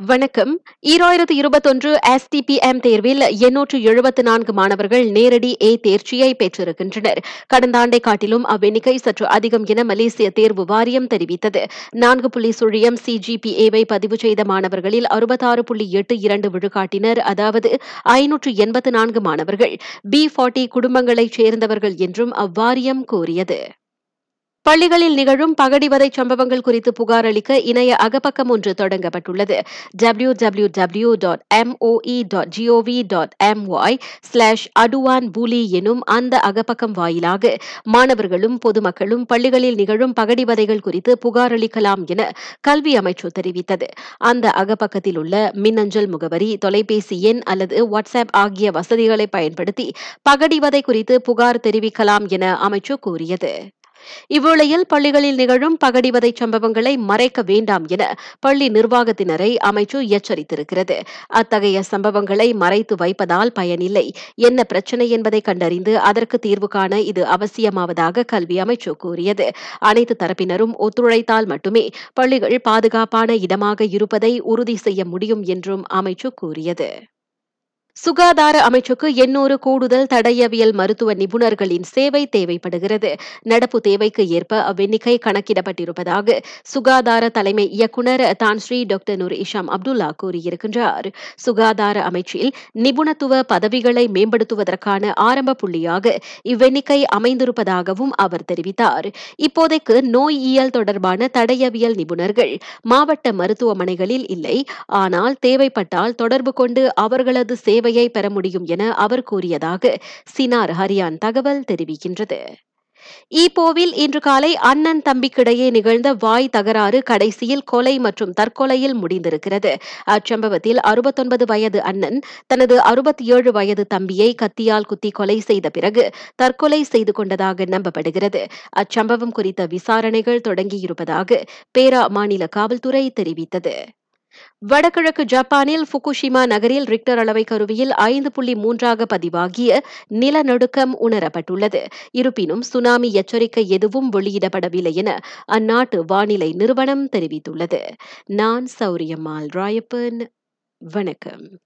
வணக்கம். ஈராயிரத்து இருபத்தொன்று எஸ்டிபிஎம் தேர்வில் எண்ணூற்று எழுபத்து நான்கு மாணவர்கள் நேரடி ஏ தேர்ச்சியை பெற்றிருக்கின்றனர். கடந்த ஆண்டை காட்டிலும் அவ்வெண்ணிக்கை சற்று அதிகம் என மலேசிய தேர்வு வாரியம் தெரிவித்தது. நான்கு புள்ளி சுழியம் சிஜிபிஏவை பதிவு செய்த மாணவர்களில் அறுபத்தாறு புள்ளி எட்டு இரண்டு விழுக்காட்டினர் அதாவது ஐநூற்று எண்பத்து நான்கு மாணவர்கள். பி ஃபார்ட்டி குடும்பங்களைச் சேர்ந்தவர்கள் என்றும் அவ்வாரியம் கூறியது. பள்ளிகளில் நிகழும் பகடிவதை சம்பவங்கள் குறித்து புகார் அளிக்க இணைய அகப்பக்கம் ஒன்று தொடங்கப்பட்டுள்ளது. W W W dot MOE dot GOV dot MY slash அடுவான் பூலி எனும் அந்த அகப்பக்கம் வாயிலாக மாணவர்களும் பொதுமக்களும் பள்ளிகளில் நிகழும் பகடிவதைகள் குறித்து புகார் அளிக்கலாம் என கல்வி அமைச்சு தெரிவித்தது. அந்த அகப்பக்கத்தில் உள்ள மின்னஞ்சல் முகவரி தொலைபேசி எண் அல்லது வாட்ஸ்அப் ஆகிய வசதிகளை பயன்படுத்தி பகடிவதை குறித்து புகார் தெரிவிக்கலாம் என அமைச்சு கூறியது. இவ்வேளையில் பள்ளிகளில் நிகழும் பகடிவதை சம்பவங்களை மறைக்க வேண்டாம் என பள்ளி நிர்வாகத்தினரை அமைச்சு எச்சரித்திருக்கிறது. அத்தகைய சம்பவங்களை மறைத்து வைப்பதால் பயனில்லை. என்ன பிரச்சனை என்பதை கண்டறிந்து அதற்கு தீர்வு காண இது அவசியமாவதாக கல்வி அமைச்சு கூறியது. அனைத்து தரப்பினரும் ஒத்துழைத்தால் மட்டுமே பள்ளிகள் பாதுகாப்பான இடமாக இருப்பதை உறுதி செய்ய முடியும் என்றும் அமைச்சு கூறியது. சுகாதார அமைச்சுக்கு எண்ணூறு கூடுதல் தடயவியல் மருத்துவ நிபுணர்களின் சேவை தேவைப்படுகிறது. நடப்பு தேவைக்கு ஏற்ப அவ்வெண்ணிக்கை கணக்கிடப்பட்டிருப்பதாக சுகாதார தலைமை இயக்குநர் Tan Sri doctor Noor Isham Abdullah கூறியிருக்கின்றார். சுகாதார அமைச்சில் நிபுணத்துவ பதவிகளை மேம்படுத்துவதற்கான ஆரம்ப புள்ளியாக இவ்வெண்ணிக்கை அமைந்திருப்பதாகவும் அவர் தெரிவித்தார். இப்போதைக்கு நோயியல் தொடர்பான தடயவியல் நிபுணர்கள் மாவட்ட மருத்துவமனைகளில் இல்லை. ஆனால் தேவைப்பட்டால் தொடர்பு கொண்டு அவர்களது சேவை சேவையை பெற முடியும் என அவர் கூறியதாக சினார் ஹரியான் தகவல் தெரிவிக்கின்றது. ஈப்போவில் இன்று காலை அண்ணன் தம்பிக்கிடையே நிகழ்ந்த வாய் தகராறு கடைசியில் கொலை மற்றும் தற்கொலையில் முடிந்திருக்கிறது. அச்சம்பவத்தில் அறுபத்தொன்பது வயது அண்ணன் தனது அறுபத்தி ஏழு வயது தம்பியை கத்தியால் குத்தி கொலை செய்த பிறகு தற்கொலை செய்து கொண்டதாக நம்பப்படுகிறது. அச்சம்பவம் குறித்த விசாரணைகள் தொடங்கியிருப்பதாக பேரா மாநில காவல்துறை தெரிவித்தது. வடகிழக்கு ஜப்பானில் புகுஷிமா நகரில் ரிக்டர் அளவை கருவியில் ஐந்து புள்ளி மூன்றாக பதிவாகிய நிலநடுக்கம் உணரப்பட்டுள்ளது. இருப்பினும் சுனாமி எச்சரிக்கை எதுவும் வெளியிடப்படவில்லை என அந்நாட்டு வானிலை நிறுவனம் தெரிவித்துள்ளது. நான் சௌரியம்மாள் ராயப்பன். வணக்கம்.